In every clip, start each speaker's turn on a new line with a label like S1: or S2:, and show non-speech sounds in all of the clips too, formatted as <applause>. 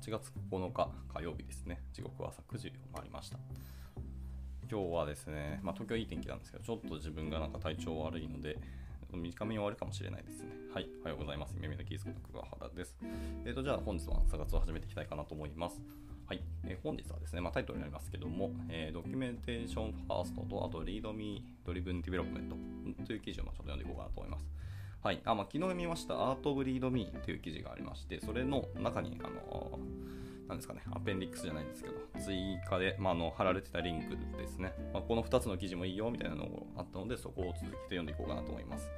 S1: 8月9日火曜日ですね。時刻は朝9時を回りました。今日はですね、まあ、東京いい天気なんですけど、ちょっと自分がなんか体調悪いので、短めに終わるかもしれないですね。はい。おはようございます。ゆめみのキースこと桑原です。えっ、ー、と、じゃあ本日は朝活を始めていきたいかなと思います。はい。えー、本日はですね、まあ、タイトルになりますけども、えー、 documentation first と、あと、 Readme Driven Development という記事をまちょっと読んでいこうかなと思います。はい。あ、まあ、昨日見ました、アート・オブ・リード・ミーという記事がありまして、それの中に、あのなんですかね、アペンディックスじゃないんですけど、追加で、まあ、の貼られてたリンクですね、まあ、この2つの記事もいいよみたいなのがあったので、そこを続けて読んでいこうかなと思います。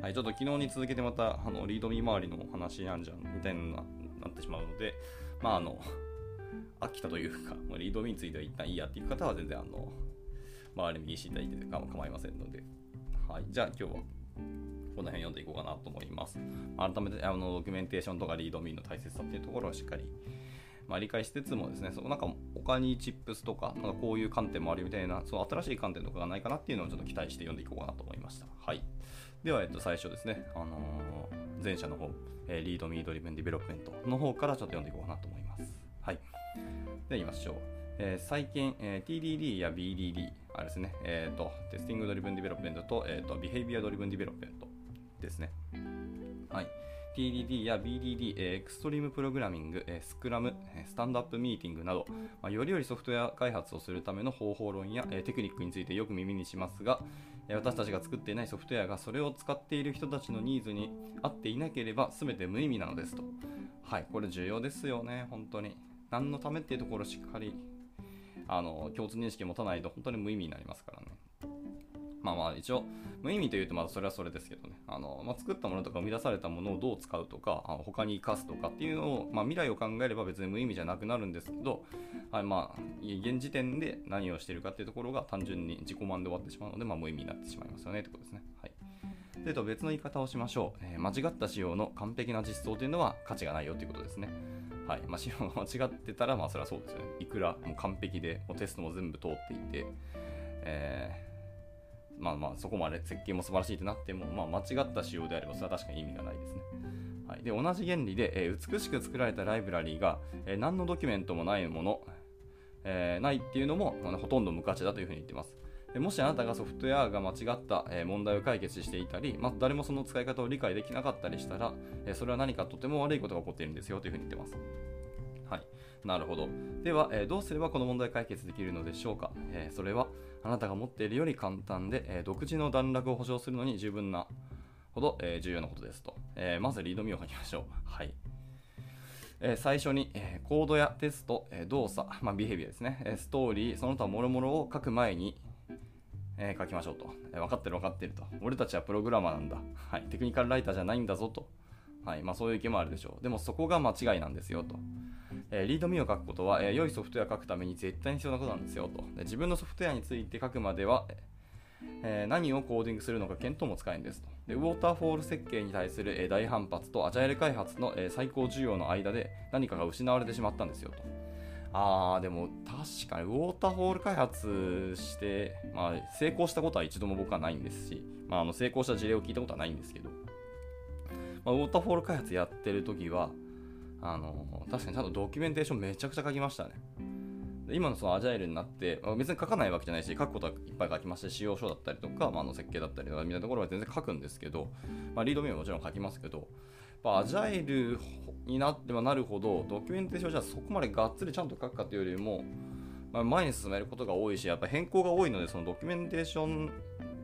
S1: はい、ちょっと昨日に続けてまた、あのリードミー周りの話なんじゃんみたいになってしまうので、まあ、あの、飽きたというかま、リードミーについては一旦いいやっていう方は全然、あの、回れ右していただいて構いませんので、はい、じゃあ今日はこの辺読んでいこうかなと思います。改めてあの documentation とか Readme の大切さっていうところをしっかりまあ、理解しつつもですね、そのなんか他に Tips とか、なんかこういう観点もあるみたいな、その新しい観点とかがないかなっていうのをちょっと期待して読んでいこうかなと思いました。はい。では、えっと、最初ですね、あのー、前者の方、えー、 Readme Driven Development の方からちょっと読んでいこうかなと思います。はい。では行いましょう。えー、最近、えー、TDD や BDD、あれですね、えっ、ー、と、 Testing Driven Development と、えっ、と、 Behavior Driven Development ですね。はい。TDD や BDD、え Extreme Programming、えスクラム、スタンドアップミーティングなど、まあ、よりよりソフトウェア開発をするための方法論や、えテクニックについてよく耳にしますが、え私たちが作っていないソフトウェアがそれを使っている人たちのニーズに合っていなければ全て無意味なのですと。はい、これ重要ですよね、本当に。何のためっていうところをしっかりあの共通認識を持たないと本当に無意味になりますからね。まあまあ一応無意味というとまだそれはそれですけどねあの、まあ、作ったものとか生み出されたものをどう使うとかあの他に生かすとかっていうのを、まあ、未来を考えれば別に無意味じゃなくなるんですけど、はいまあ、現時点で何をしているかっていうところが単純に自己満で終わってしまうので、まあ、無意味になってしまいますよねってことですね。はいでと別の言い方をしましょう、えー、間違った仕様の完璧な実装というのは価値がないよということですね。はいまあ、仕様が間違ってたら、まあ、それはそうですよね。いくらもう完璧で、もうテストも全部通っていて、えーまあまあそこまで設計も素晴らしいってなっても、まあ、間違った仕様であればそれは確かに意味がないですね。はい、で同じ原理で、えー、美しく作られたライブラリーが、えー、何のドキュメントもないもの、えー、ないっていうのも、まあ、ほとんど無価値だというふうに言ってます。もしあなたがソフトウェアが間違った、問題を解決していたり、まあ、誰もその使い方を理解できなかったりしたら、それは何かとても悪いことが起こっているんですよというふうに言ってます。はい、なるほど。では、えどうすればこの問題解決できるのでしょうか、えそれは、あなたが持っているより簡単で、えー、独自の段落を保証するのに十分なほど、えー、重要なことですと。え、まずリードミを書きましょう。<laughs> はい。え最初に、えコードやテスト、え動作、まあ、ビヘビアですね、えストーリー、その他諸々を書く前に、え書きましょうと、え分かってる分かってると。俺たちはプログラマーなんだ。はい。テクニカルライターじゃないんだぞと。はい。まあそういう意見もあるでしょう。でもそこが間違いなんですよと。えー、リードミーを書くことは、えー、良いソフトウェアを書くために絶対に必要なことなんですよと。で自分のソフトウェアについて書くまでは、えー、何をコーディングするのか検討も使えるんですと。でウォーターフォール設計に対する、えー、大反発とアジャイル開発の、えー、最高需要の間で何かが失われてしまったんですよと。あー、でも確かにウォーターフォール開発して、まあ、成功したことは一度も僕はないんですし、まあ、あの成功した事例を聞いたことはないんですけど、まあ、ウォーターフォール開発やってる時は、あの確かにちゃんとドキュメンテーションめちゃくちゃ書きましたね。今のそのアジャイルになって、まあ、別に書かないわけじゃないし、書くことはいっぱい書きまして、使用書だったりとか、まあ、の設計だったりとか、みたいなところは全然書くんですけど、まあ、リードミーももちろん書きますけど、アジャイルになってはなるほど、ドキュメンテーションじゃそこまでがっつりちゃんと書くかというよりも、まあ、前に進めることが多いし、やっぱ変更が多いので、そのドキュメンテーション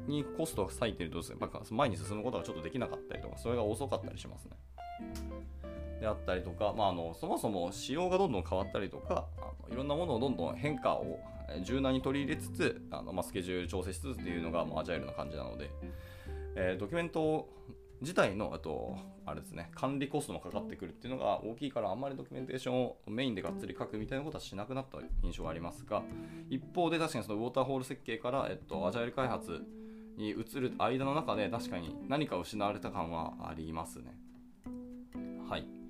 S1: にコストが割いてると、やっぱ前に進むことがちょっとできなかったりとか、それが遅かったりしますね。であったりとか、まあ、あのそもそも仕様がどんどん変わったりとかあのいろんなものをどんどん変化を柔軟に取り入れつつあの、まあ、スケジュール調整しつつっていうのが、まあ、アジャイルな感じなので、えー、ドキュメント自体のあとあれですね管理コストもかかってくるっていうのが大きいからあんまりドキュメンテーションをメインでがっつり書くみたいなことはしなくなった印象がありますが一方で確かにそのウォーターホール設計から、えっと、アジャイル開発に移る間の中で確かに何か失われた感はありますね。はい。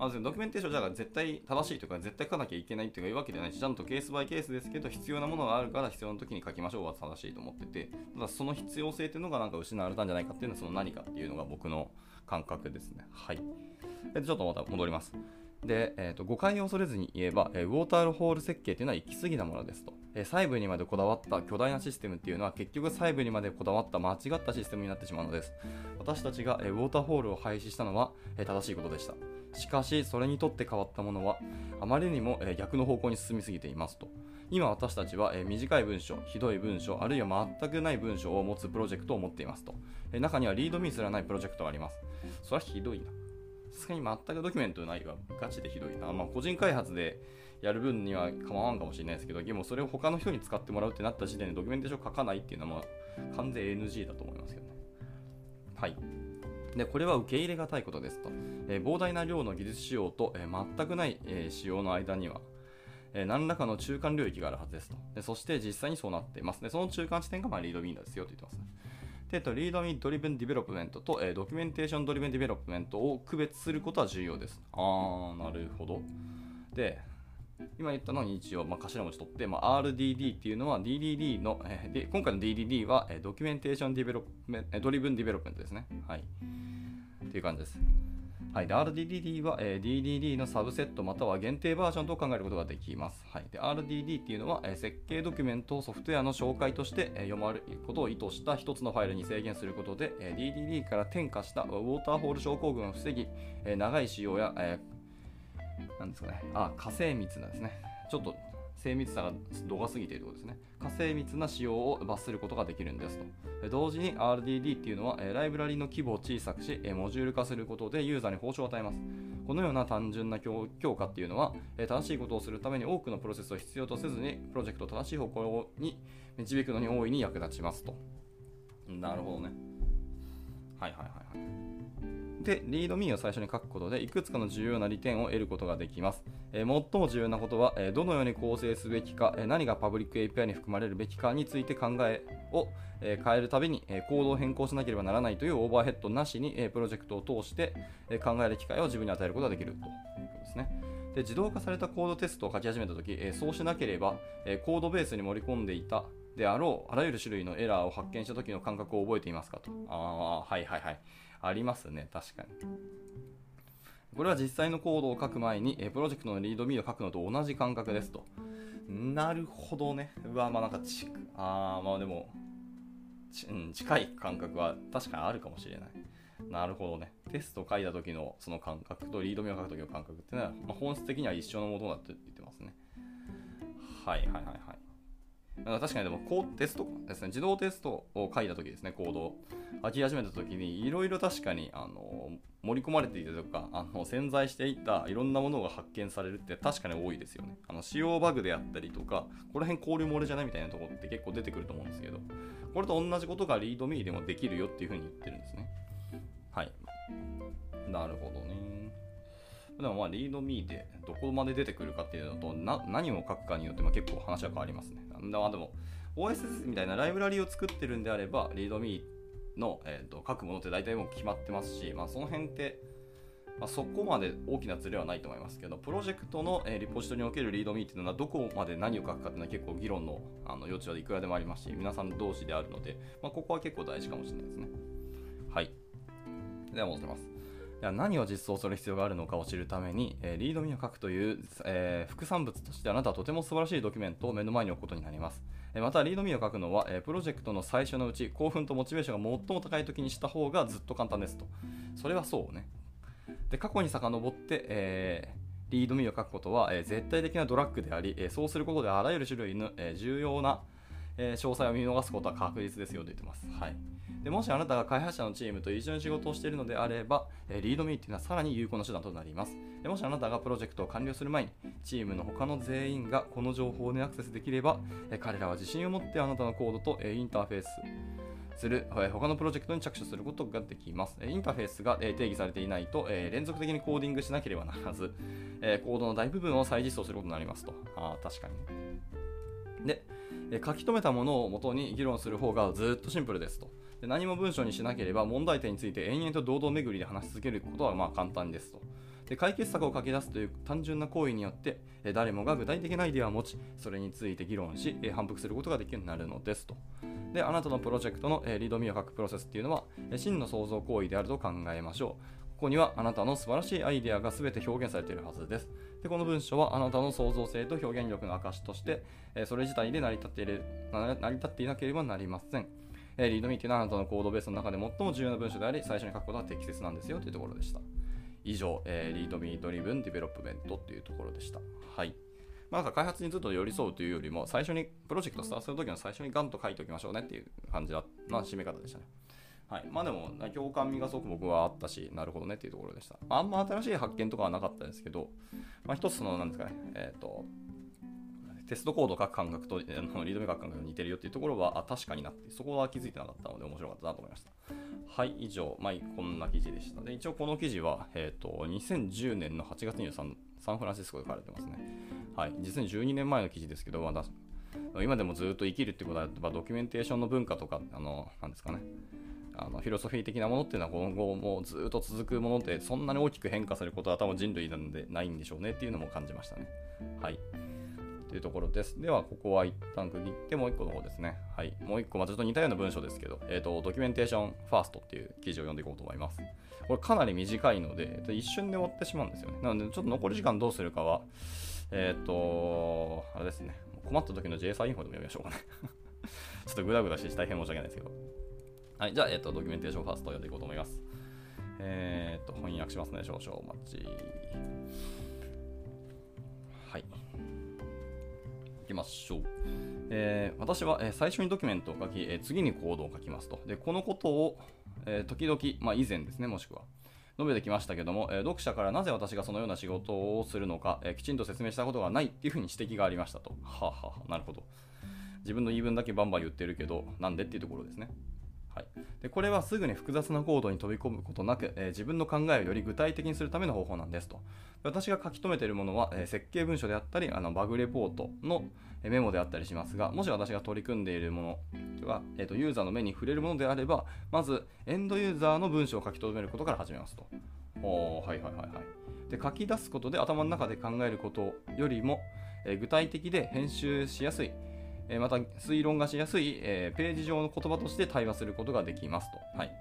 S1: まずドキュメンテーションじゃあ絶対正しいとか絶対書かなきゃいけないっていうわけじゃないし、ちゃんとケースバイケースですけど、必要なものがあるから必要な時に書きましょうは正しいと思ってて、ただその必要性っていうのがなんか失われたんじゃないかっていうのはその何かっていうのが僕の感覚ですね。はい。ちょっとまた戻ります。で、えーと、誤解を恐れずに言えば、えー、ウォーターホール設計というのは行き過ぎなものですと、え、細部にまでこだわった巨大なシステムっていうのは結局細部にまでこだわった間違ったシステムになってしまうのです。私たちが、え、ウォーターホールを廃止したのは、え正しいことでした。しかしそれにとって変わったものはあまりにも、え逆の方向に進みすぎていますと。今私たちは、え短い文章、ひどい文章、あるいは全くない文章を持つプロジェクトを持っていますと、え中にはリードミーすらないプロジェクトがあります。それはひどいな。さすがに全くドキュメントないはガチでひどいな。まあ、個人開発でやる分には構わんかもしれないですけど、でもそれを他の人に使ってもらうってなった時点でドキュメンテーション書かないっていうのは、まあ、完全 NG だと思いますけどね。はい。で、これは受け入れがたいことですと。えー、膨大な量の技術使用と、えー、全くない、えー、使用の間には、え何らかの中間領域があるはずですと。でそして実際にそうなっています。でその中間地点がまあリードウィンダーですよと言ってます、ね。で、と、 Readme Driven Development と、えー、 Documentation Driven Development を区別することは重要です。あー、なるほど。で、今言ったのに一応、まあ、頭文字取って、まあ、RDD っていうのは DDD の、えー、で今回の DDD は、えー、 Documentation Development、Driven Development ですね。はい。っていう感じです。はい、で RDDD は、えー、DDD のサブセットまたは限定バージョンと考えることができます。はい、で RDD っていうのは、えー、設計ドキュメントをソフトウェアの紹介として、えー、読まれることを意図した一つのファイルに制限することで、え DDD から転化したウォーターフォール症候群を防ぎ、え長い使用や、えなんですかね、あ、火星密なんですね。ちょっと精密さが度が過ぎているところですね。火精密な仕様を罰することができるんですと。同時に RDD っていうのは、ライブラリの規模を小さくし、モジュール化することでユーザーに報酬を与えます。このような単純な強化っていうのは、正しいことをするために多くのプロセスを必要とせずに、プロジェクトを正しい方向に導くのに大いに役立ちますと。なるほどね。はいはいはいはい。で、リードミーを最初に書くことで、いくつかの重要な利点を得ることができます。えー、最も重要なことは、えー、どのように構成すべきか、えー、何がパブリック API に含まれるべきかについて考えを、え変えるたびに、えコードを変更しなければならないというオーバーヘッドなしに、えプロジェクトを通して、え考える機会を自分に与えることができるということですね。で自動化されたコードテストを書き始めたとき、えそうしなければ、えコードベースに盛り込んでいたであろうあらゆる種類のエラーを発見した時の感覚を覚えていますかと。ああ、はいはいはい。ありますね、確かに。これは実際のコードを書く前に、プロジェクトのリードミーを書くのと同じ感覚ですと。なるほどね。うわ、まあなんかち、ああ、まあでも、うん、近い感覚は確かにあるかもしれない。なるほどね。テスト書いた時のその感覚とリードミーを書く時の感覚っていうのは、まあ、本質的には一緒のものだって言ってますね。はいはいはいはい。確かにでもコテストですね、自動テストを書いたときですね、コードを書き始めたときに、いろいろ確かにあの盛り込まれていたとか、あの潜在していたいろんなものが発見されるって確かに多いですよね。あの使用バグであったりとか、この辺交流漏れじゃないみたいなところって結構出てくると思うんですけど、これと同じことがリードミーでもできるよっていうふうに言ってるんですね。はい。なるほどね。でもまあリードミーでどこまで出てくるかっていうのと何を書くかによっても結構話は変わりますね。でも OSS みたいなライブラリを作ってるんであればリードミーの、えーと、書くものって大体もう決まってますし、まあ、その辺って、まあ、そこまで大きなズレはないと思いますけどプロジェクトの、えー、リポジトリにおけるリードミーっていうのはどこまで何を書くかっていうのは結構議論のあの余地はいくらでもありますし皆さん同士であるので、まあ、ここは結構大事かもしれないですね。はい。では戻ってます。何を実装する必要があるのかを知るために、えー、リードミーを書くという、えー、副産物としてあなたはとても素晴らしいドキュメントを目の前に置くことになります。えまた、リードミーを書くのは、えプロジェクトの最初のうち、興奮とモチベーションが最も高い時にした方がずっと簡単ですと。それはそうね。で、過去に遡って、え、リードミーを書くことは、え絶対的なドラッグであり、えそうすることであらゆる種類の、え重要な、え詳細を見逃すことは確実ですよと言ってます。はい。でもしあなたが開発者のチームと一緒に仕事をしているのであれば、えリードミーっていうのはさらに有効な手段となります。でもしあなたがプロジェクトを完了する前に、チームの他の全員がこの情報にアクセスできれば、え彼らは自信を持ってあなたのコードと、えインターフェースする、え他のプロジェクトに着手することができます。インターフェースが、定義されていないと、連続的にコーディングしなければならず、コードの大部分を再実装することになりますと。あ確かに。で、書き留めたものをもとに議論する方がずっとシンプルですと。で何も文章にしなければ問題点について延々と堂々巡りで話し続けることはまあ簡単ですと。で解決策を書き出すという単純な行為によって誰もが具体的なアイデアを持ちそれについて議論し反復することができるようになるのですとであなたのプロジェクトのリードミーを書くプロセスっていうのは真の創造行為であると考えましょうここにはあなたの素晴らしいアイデアが全て表現されているはずです。でこの文章はあなたの創造性と表現力の証として、えそれ自体で成り立っている成り立っていなければなりません。え Readme というのはあなたのコードベースの中で最も重要な文章であり、最初に書くことは適切なんですよというところでした。以上、えー、 Readme Driven Development というところでした。はい。まあ、なんか開発にずっと寄り添うというよりも、最初に、プロジェクトスタートするときの最初にガンと書いておきましょうねっていう感じな締め方でしたね。はい。まあでも、共感味がすごく僕はあったし、なるほどねっていうところでした。あんま新しい発見とかはなかったですけど、まあ一つその、なんですかね、えっ、ー、と、テストコード書く感覚とリードメ書く感覚が似てるよっていうところは、あ、確かになって、そこは気づいてなかったので面白かったなと思いました。はい、以上、まあ、こんな記事でした。で、一応この記事は、えっ、ー、と、2010年の8月23サンフランシスコで書かれてますね。はい、実に12年前の記事ですけど、まだ今でもずっと生きるってことは、ドキュメンテーションの文化とか、あの、なんですかね、あのフィロソフィー的なものっていうのは今後もずっと続くもので、そんなに大きく変化することは多分人類なんでないんでしょうねっていうのも感じましたね。はい。というところです。では、ここは一旦区切ってもう一個の方ですね。はい。もう一個、まあ、ちょっと似たような文章ですけど、えっ、ー、と、 documentation first っていう記事を読んでいこうと思います。これかなり短いので、一瞬で終わってしまうんですよね。なので、ちょっと残り時間どうするかは、えっ、ー、と、あれですね。困った時の JSR インフォでも読みましょうかね <laughs> ちょっとグダグダして大変申し訳ないですけど。はい。じゃあ、えっ、と、 documentation first を読んでいこうと思います。えっ、と、翻訳しますね。少々お待ち。はい。きましょう。えー、私は、えー、最初にドキュメントを書き、えー、次にコードを書きますと。で、このことを、え時々、まあ、以前ですね、もしくは。述べてきましたけども、え読者からなぜ私がそのような仕事をするのか、えきちんと説明したことがないっていうふうに指摘がありましたと。はあ、はあ、なるほど。自分の言い分だけバンバン言ってるけど、なんでっていうところですね。はい、でこれはすぐに複雑なコードに飛び込むことなく、えー、自分の考えをより具体的にするための方法なんですと。私が書き留めているものは、えー、設計文書であったり、あのバグレポートのメモであったりしますが、もし私が取り組んでいるものが、えーと、ユーザーの目に触れるものであれば、まずエンドユーザーの文章を書き留めることから始めますと。おはいはいはいはい。で書き出すことで頭の中で考えることよりも、え具体的で編集しやすい、えまた推論がしやすい、えページ上の言葉として対話することができますと。はい、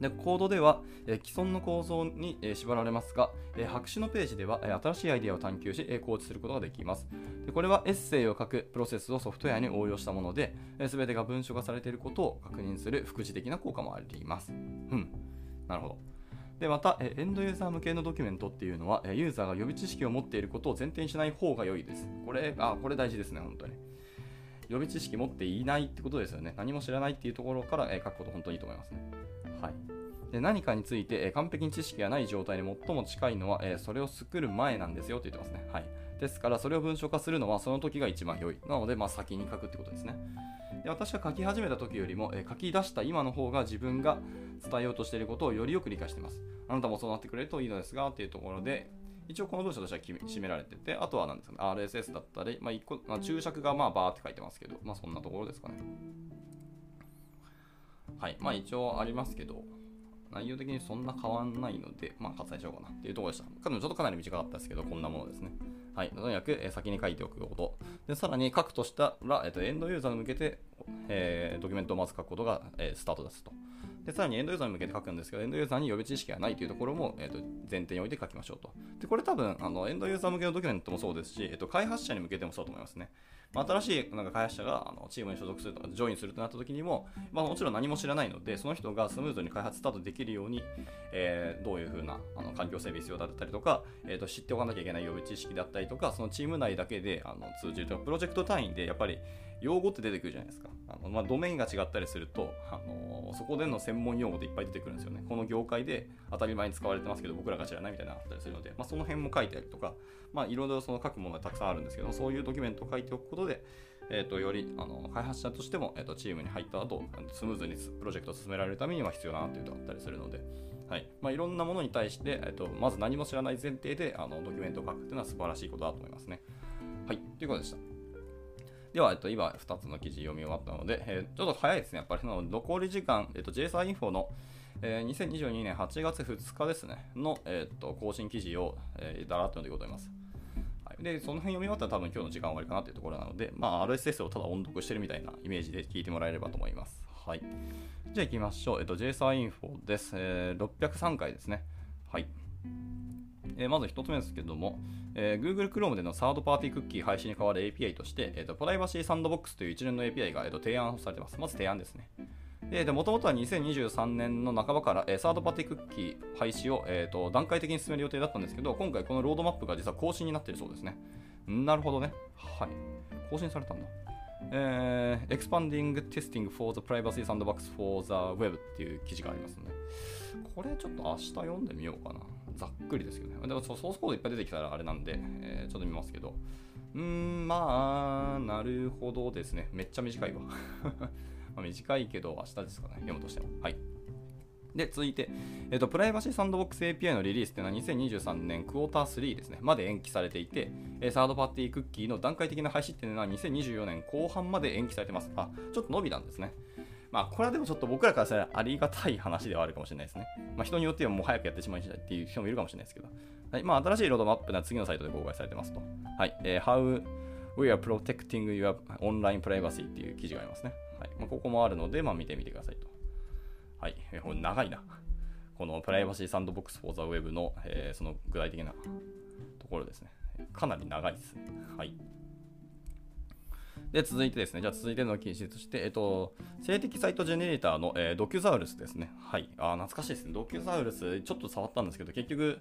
S1: でコードでは、え既存の構造に、え縛られますが、え白紙のページでは、え新しいアイデアを探求し、え構築することができますで。これはエッセイを書くプロセスをソフトウェアに応用したもので、す、え、べ、てが文書化されていることを確認する副次的な効果もあります。うん。なるほど。でまた、エンドユーザー向けのドキュメントっていうのは、ユーザーが予備知識を持っていることを前提にしない方が良いです。これ、あ、これ大事ですね、本当に。予備知識持っていないってことですよね。何も知らないっていうところから、え書くこと本当にいいと思いますね。はい。で何かについて、え完璧に知識がない状態に最も近いのは、えそれを作る前なんですよって言ってますね。はい。ですから、それを文章化するのはその時が一番良い。なので、まあ、先に書くってことですね。で私が書き始めた時よりも、え書き出した今の方が自分が伝えようとしていることをよりよく理解しています。あなたもそうなってくれるといいのですが、っていうところで、一応この文章としては締められてて、あとは何ですかね、RSS だったり、まあ一個まあ、注釈がまあバーって書いてますけど、まあそんなところですかね。はい。まあ一応ありますけど、内容的にそんな変わんないので、まあ割愛しようかなっていうところでした。彼女ちょっとかなり短かったですけど、こんなものですね。はい。とにかく、え先に書いておくこと。で、さらに書くとしたら、えっと、エンドユーザーに向けて、えー、ドキュメントをまず書くことが、えー、スタートですと。で、さらにエンドユーザーに向けて書くんですけど、エンドユーザーに予備知識がないというところも、えー、と前提において書きましょうと。で、これ多分、あのエンドユーザー向けのドキュメントもそうですし、えー、と開発者に向けてもそうと思いますね。まあ、新しいなんか開発者があのチームに所属するとか、ジョインするとなった時にも、まあ、もちろん何も知らないので、その人がスムーズに開発スタートできるように、えー、どういうふうなあの環境整備必要だったりとか、えー、と知っておかなきゃいけない予備知識だったりとか、そのチーム内だけであの通じるとか、プロジェクト単位でやっぱり用語って出てくるじゃないですか。あのまあ、ドメインが違ったりすると、あのそこでの専門用語でいっぱい出てくるんですよね。この業界で当たり前に使われてますけど、僕らが知らないみたいなのあったりするので、まあ、その辺も書いてあるとか、まあ、いろいろその書くものがたくさんあるんですけど、そういうドキュメントを書いておくことで、えーと、よりあの開発者としても、えーと、チームに入った後スムーズにプロジェクトを進められるためには必要だなというのがあったりするので、はいまあ、いろんなものに対して、えーと、まず何も知らない前提であのドキュメントを書くというのは素晴らしいことだと思いますね。はい、ということでした。では、えっと、今2つの記事読み終わったので、えー、ちょっと早いですね。やっぱりその残り時間、えっと、JSA インフォの、えー、2022年8月2日ですね、の、えっと、更新記事を、えー、だらっと読んでいこうと思います。はい、で、その辺読み終わったら多分今日の時間終わりかなというところなので、まあ、RSS をただ音読してるみたいなイメージで聞いてもらえればと思います。はい。じゃあ行きましょう。えっと、JSA インフォです。えー、603回ですね。えー、まず1つ目ですけども、えー、Google Chrome でのサードパーティークッキー配信に代わる API として、えーと、プライバシーサンドボックスという一連の API が、えーと、提案されています。まず提案ですね。で、もともとは2023年の半ばから、えー、サードパーティークッキー廃止を、えーと、段階的に進める予定だったんですけど、今回このロードマップが実は更新になっているそうですね。なるほどね。はい。更新されたんだ。えー、Expanding Testing for the Privacy Sandbox for the Web っていう記事がありますね。これちょっと明日読んでみようかな。ざっくりですけどね。でもソースコードいっぱい出てきたらあれなんで、えー、ちょっと見ますけど。うーん、まあ、なるほどですね。めっちゃ短いわ。<laughs> 短いけど明日ですかね。読むとしても。はい。で、続いて、えっと、プライバシーサンドボックス API のリリースっていうのは2023年クォーター3ですね、まで延期されていて、えサードパーティークッキーの段階的な廃止っていうのは2024年後半まで延期されてます。あ、ちょっと伸びたんですね。まあ、これはでもちょっと僕らからしたらありがたい話ではあるかもしれないですね。まあ、人によってはもう早くやってしまいたいっていう人もいるかもしれないですけど。はい、まあ、新しいロードマップは次のサイトで公開されてますと。はい、えー、How We are protecting your online privacy っていう記事がありますね。はいまあ、ここもあるので、まあ、見てみてくださいと。はい、えー、長いな。このプライバシーサンドボックス for the web の、えー、その具体的なところですね。かなり長いですね。はい。で、続いてですね、じゃあ続いての記事として、えっと、性的サイトジェネレーターの、えー、ドキュザウルスですね。はい。あ、懐かしいですね。ドキュザウルス、ちょっと触ったんですけど、結局、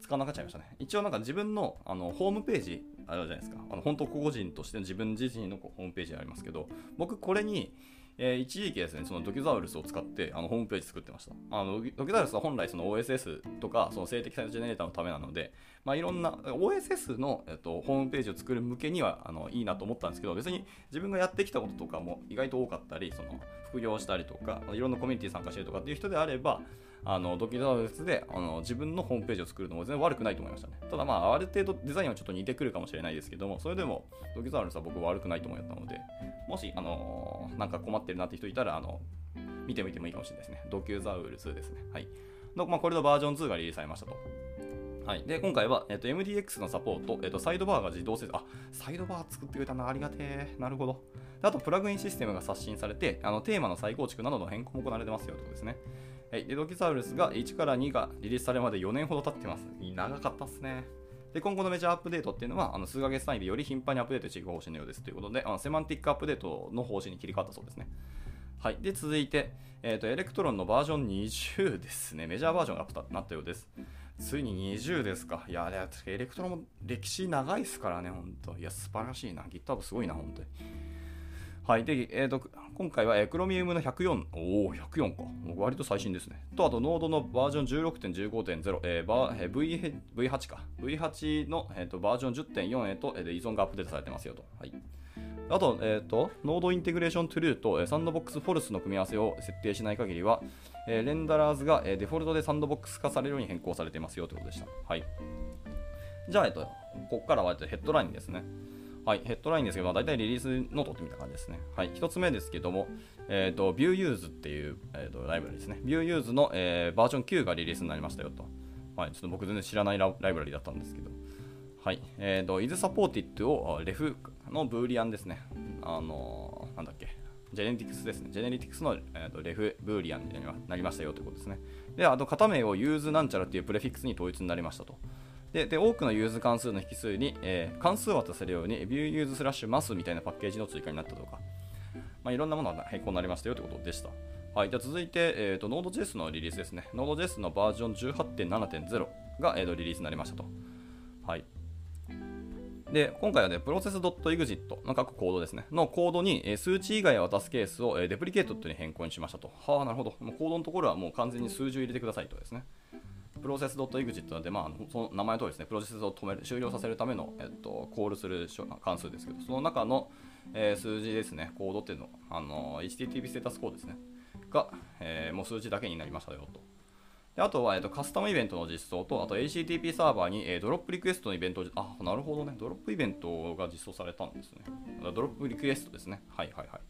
S1: 使わなくなっちゃいましたね。一応なんか自分のあのホームページ、あるじゃないですか。あの本当個人としての自分自身のホームページありますけど、僕これに、えー、一時期ですね、そのドキュザウルスを使ってあのホームページ作ってました。あのドキュザウルスは本来その OSS とかその静的サイトジェネレーターのためなので、まあ、いろんな OSS の、えっと、ホームページを作る向けにはあのいいなと思ったんですけど、別に自分がやってきたこととかも意外と多かったり、その副業したりとか、いろんなコミュニティ参加してるとかっていう人であれば、あのドキュザウルスであの自分のホームページを作るのも全然悪くないと思いましたね。ただまあ、ある程度デザインはちょっと似てくるかもしれないですけども、それでもドキュザウルスは僕悪くないと思ったので、もし、あのなんか困ってるなって人いたら、あの見てみてもいいかもしれないですね。ドキューザウルスですね。はい。のまあ、これのバージョン2がリリースされましたと。はい、で今回は、えっと、MDX のサポート、えっと、サイドバーが自動設定、あ、サイドバー作ってくれたな、ありがてえ。なるほど。あと、プラグインシステムが刷新されて、あのテーマの再構築などの変更も行われてますよということですね。はい、でドキサウルスが1から2がリリースされるまで4年ほど経ってます。長かったっすね。で今後のメジャーアップデートっていうのはあの数ヶ月単位でより頻繁にアップデートしていく方針のようですということであのセマンティックアップデートの方針に切り替わったそうですね。はい、で続いて、えーと、 Electron のバージョン20ですね。メジャーバージョンがアップとなったようです。ついに20ですか。いや、 Electron も歴史長いですからね、本当いや、素晴らしいな。GitHub すごいな、本当に。はい。で、えーと、今回は、えー、 Chromium の104、おお、104か。割と最新ですね。と、あと、 Node のバージョン16.15.0、えーバえー、v V8 か。V8 の、えーと、バージョン10.4へと、えー、依存がアップデートされてますよと。はい。あと、えっ、ー、と、 nodeIntegration true と、えー、 sandbox false の組み合わせを設定しない限りは、えー、 renderers が、え、デフォルトでサンドボックス化されるように変更されていますよということでした。はい。じゃあ、えっ、と、ここからは、ヘッドラインですね。はい、ヘッドラインですけど、まあ、大体リリースノートってみた感じですね。はい、1つ目ですけども、えっ、ー、と、 VueUse っていう、えーと、ライブラリですね。 VueUse の、えー、バージョン9がリリースになりましたよと。はい、ちょっと僕全然知らないライブラリだったんですけど。はい、えっ、ー、と、is supported をレフのブーリアンですね。あのー、なんだっけ。 generics ですね。 generics の、えーと、 ref boolean になりましたよということですね。で、あと、型名を use なんちゃらっていうプレフィックスに統一になりましたと。でで多くの use 関数の引数に、えー、関数を渡せるように VueUse スラッシュ math みたいなパッケージの追加になったとか、まあ、いろんなものが変更になりましたよということでした。はい、じゃ続いて、えーと、Node.js のリリースですね。Node.js のバージョン18.7.0が、えーと、リリースになりましたと。はい。で、今回はね、process.exit の各コードですね、のコードに、数値以外を渡すケースを、え、デプリケートに変更にしましたと。はあ、なるほど。もうコードのところはもう完全に数字を入れてくださいとですね。プロセス .exit なので、まあ、その名前の通りですね、プロセスを止める終了させるための、えっと、コールする関数ですけど、その中の、えー、数字ですね、コードっていうの、あの HTTP ステータスコードですね、が、えー、もう数字だけになりましたよと。であとは、えっと、 CustomEvent の実装と、あと HTTP サーバーに、えー、 drop request のイベントあ、なるほどね、 drop イベントが実装されたんですね。 drop request ですね。はいはいはい。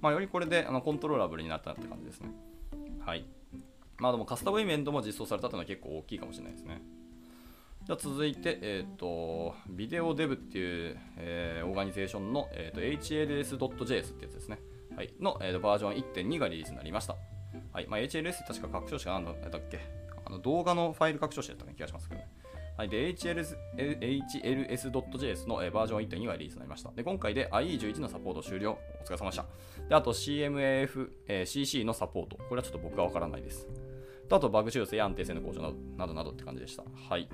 S1: まあ、よりこれであの controllable になったって感じですね。はい。まあでも CustomEvent も実装されたというのは結構大きいかもしれないですね。じゃ続いて、えっ、ー、と、ビデオデブっていう、えー、 organization の、えーと、hls.js ってやつですね。はい、の、えーとバージョン1.2がリリースになりました。はいまあ、HLS って確か拡張子か何だったっけあの動画のファイル拡張子だったような気がしますけどね。はい、で HLS HLS.js のバージョン1.2がリリースになりました。で今回で IE11 のサポート終了。お疲れ様でした。であと C. M. A. F. え、C. C. のサポート。これはちょっと僕はわからないです。とあとバグ修正や安定性の向上などなどなどって感じでした。はい。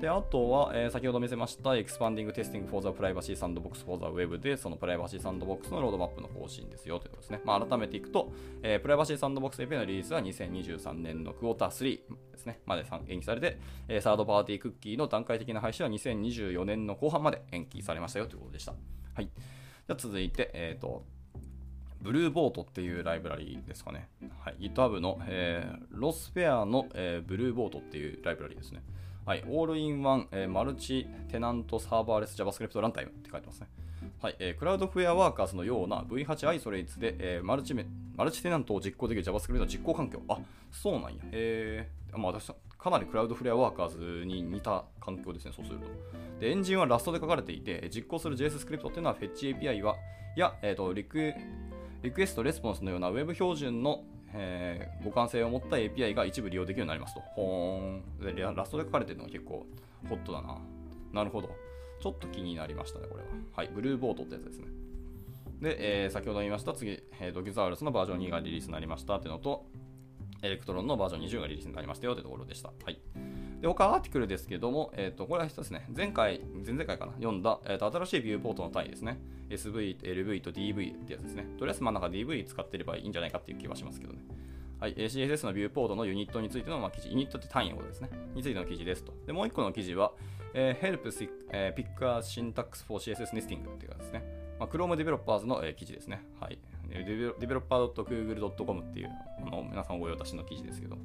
S1: で、あとは、えー先ほど見せました Expanding Testing for the Privacy Sandbox for the Web で、そのプライバシーサンドボックスのロードマップの更新ですよということですね。まあ、改めていくと、えープライバシーサンドボックス API のリリースは2023年のクォーター3ですね、まで延期されて、えーサードパーティークッキーの段階的な廃止は2024年の後半まで延期されましたよということでした。はい。じゃ続いて、えっ、と、 Blueboat っていうライブラリーですかね。はい、GitHub の、えー losfair の、えー Blueboat っていうライブラリーですね。はい、オールインワン、えーマルチテナントサーバーレス JavaScript ランタイムって書いてますね。はい、えークラウドフェアワーカーズのような V8 アイソレイツで、えーマルチマルチテナントを実行できる JavaScript の実行環境。あ、そうなんや。えー、まあ私、かなりクラウドフェアワーカーズに似た環境ですね、そうすると。で、エンジンはラストで書かれていて、実行する JS スクリプトっていうのは Fetch API は、や、えーとリクリクエストレスポンスのような Web 標準の、えー互換性を持った API が一部利用できるようになりますと。ほーん。でラストで書かれてるのは結構ホットだな。なるほど。ちょっと気になりましたね、これは。はい。 Blueboat ってやつですね。で、えー先ほど言いました次、えー Docusaurus のバージョン2がリリースになりましたっていうのと、 Electron のバージョン20がリリースになりましたよというところでした。はい。で、他アーティクルですけども、えっ、と、これは一つね、前回、前々回かな、読んだ、えーと新しいビューポートの単位ですね。SV、LV と DV ってやつですね。とりあえず真ん中 DV 使ってればいいんじゃないかっていう気はしますけどね。はい、CSS のビューポートのユニットについての、まあ、記事、ユニットって単位のことですね。についての記事ですと。で、もう一個の記事は、えー Help Pick a Syntax for CSS Nesting っていうやつですね。まあ、Chrome Developers の、えー記事ですね。はい。developer.google.com っていうあの皆さんご用達の記事ですけど。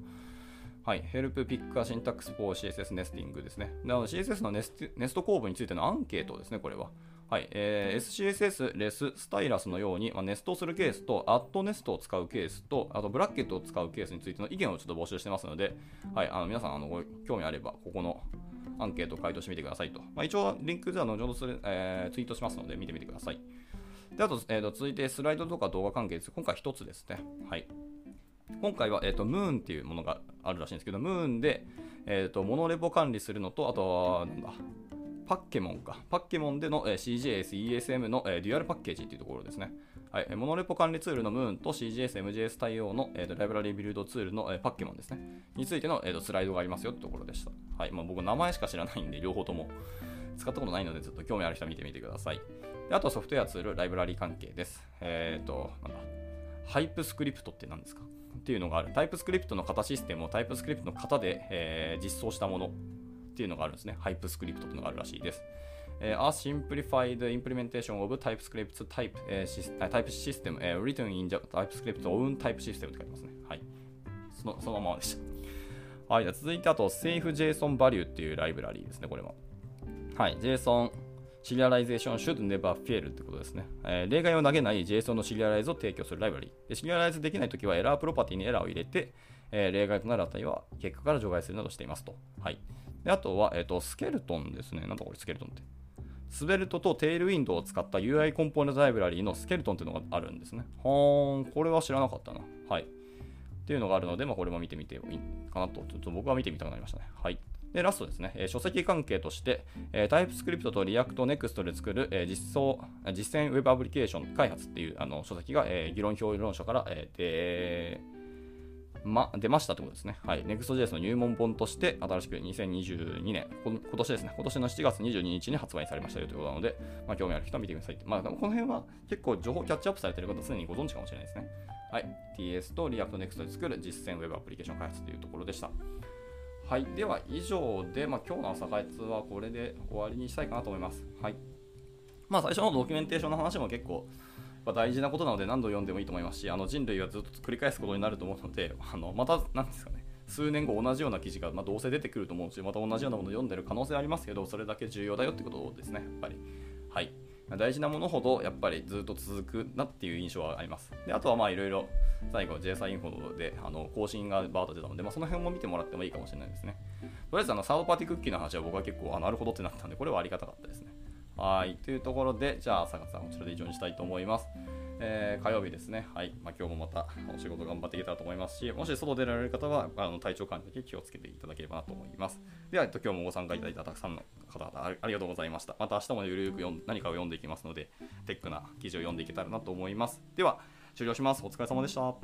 S1: はい、Help Pick a Syntax for CSS Nesting ですね。なので CSS のネステネスト構文についてのアンケートですね、これは。はい、えー SCSS、レス、スタイラスのように、まあ、ネストをするケースと、アットネストを使うケースと、あとブラッケットを使うケースについての意見をちょっと募集してますので、はい、あの皆さんあのご興味あれば、ここのアンケートを回答してみてくださいと。まあ、一応、リンクでは後ほどする、えーツイートしますので、見てみてください。で、あと、えーと続いてスライドとか動画関係です。今回一つですね。はい。今回は、えー、とムーンっていうものがあるらしいんですけど、ムーンで、えー、とモノレポ管理するのと、あとは、なんだ、パッケモンか。パッケモンでの、えー CJS、ESM の、えーデュアルパッケージっていうところですね。はい、モノレポ管理ツールのムーンと CJS、MJS 対応の、えーとライブラリービルドツールの、えーパッケモンですね。についての、えーとスライドがありますよってところでした。はい、まあ、僕、名前しか知らないんで、両方とも使ったことないので、ちょっと興味ある人は見てみてください。であとはソフトウェアツール、ライブラリ関係です。えっ、と、なんだ、 HypeScript って何ですか？っていうのがある。 TypeScript の型システムを TypeScript の型で、えー実装したものっていうのがあるんですね。 HypeScript っていうのがあるらしいです。えー A simplified implementation of TypeScript type,、えー type system、えー written in TypeScript own type system って書いてますね。はい。そのそのままでした。はい。じゃ続いて、あと、 safe-json-value っていうライブラリーですね、これは。はい。JSON serialization should never fail ってことですね。えー例外を投げない JSON のシリアライズを提供するライブラリ。でシリアライズできないときはエラープロパティにエラーを入れて、えー例外となる値は結果から除外するなどしていますと。はい。であとは、えっ、と、 Skeleton ですね。なんだこれ、 Skeleton って。 Svelte と Tailwind を使った UI コンポーネントライブラリーのスケルトンっていうのがあるんですね。はーん、これは知らなかったな。はい。っていうのがあるので、まあ、これも見てみていいかなと、ちょっと僕は見てみたくなりましたね。はい。で、ラストですね、え書籍関係として、えー、TypeScript と React Next で作る、え実装、実践 Web アプリケーション開発っていうあの書籍が、え議論評論書から、えーでま、出ましたということですね。はい。Next.js の入門本として、新しく2022年、今年ですね、今年の7月22日に発売されましたよということなので、まあ、興味ある人は見てくださいって。まあ、この辺は結構情報キャッチアップされている方、常にご存知かもしれないですね。はい。TS と React Next で作る実践 Web アプリケーション開発というところでした。はい。では、以上で、まあ、今日の朝活はこれで終わりにしたいかなと思います。はい。まあ、最初のドキュメンテーションの話も結構、まあ大事なことなので何度読んでもいいと思いますし、あの人類はずっと繰り返すことになると思うので、<laughs> あのまた、なんですかね、数年後同じような記事が、まあ、どうせ出てくると思うし、また同じようなものを読んでる可能性ありますけど、それだけ重要だよってことですね、やっぱり。はい。大事なものほどやっぱりずっと続くなっていう印象はあります。であとはまあいろいろ最後 JSI インフォであの更新がバーッと出たので、まあ、その辺も見てもらってもいいかもしれないですね。とりあえずあのサードパーティークッキーの話は僕は結構あなるほどってなったんで、これはありがたかったですね。はい。というところで、じゃあ、坂田さん、こちらで以上にしたいと思います。えー、火曜日ですね。はい。まあ、今日もまたお仕事頑張っていけたらと思いますし、もし外出られる方は、あの体調管理だけ気をつけていただければなと思います。では、えっと、今日もご参加いただいたたくさんの方々ありがとうございました。また明日もゆるゆく何かを読んでいきますので、テックな記事を読んでいけたらなと思います。では、終了します。お疲れ様でした。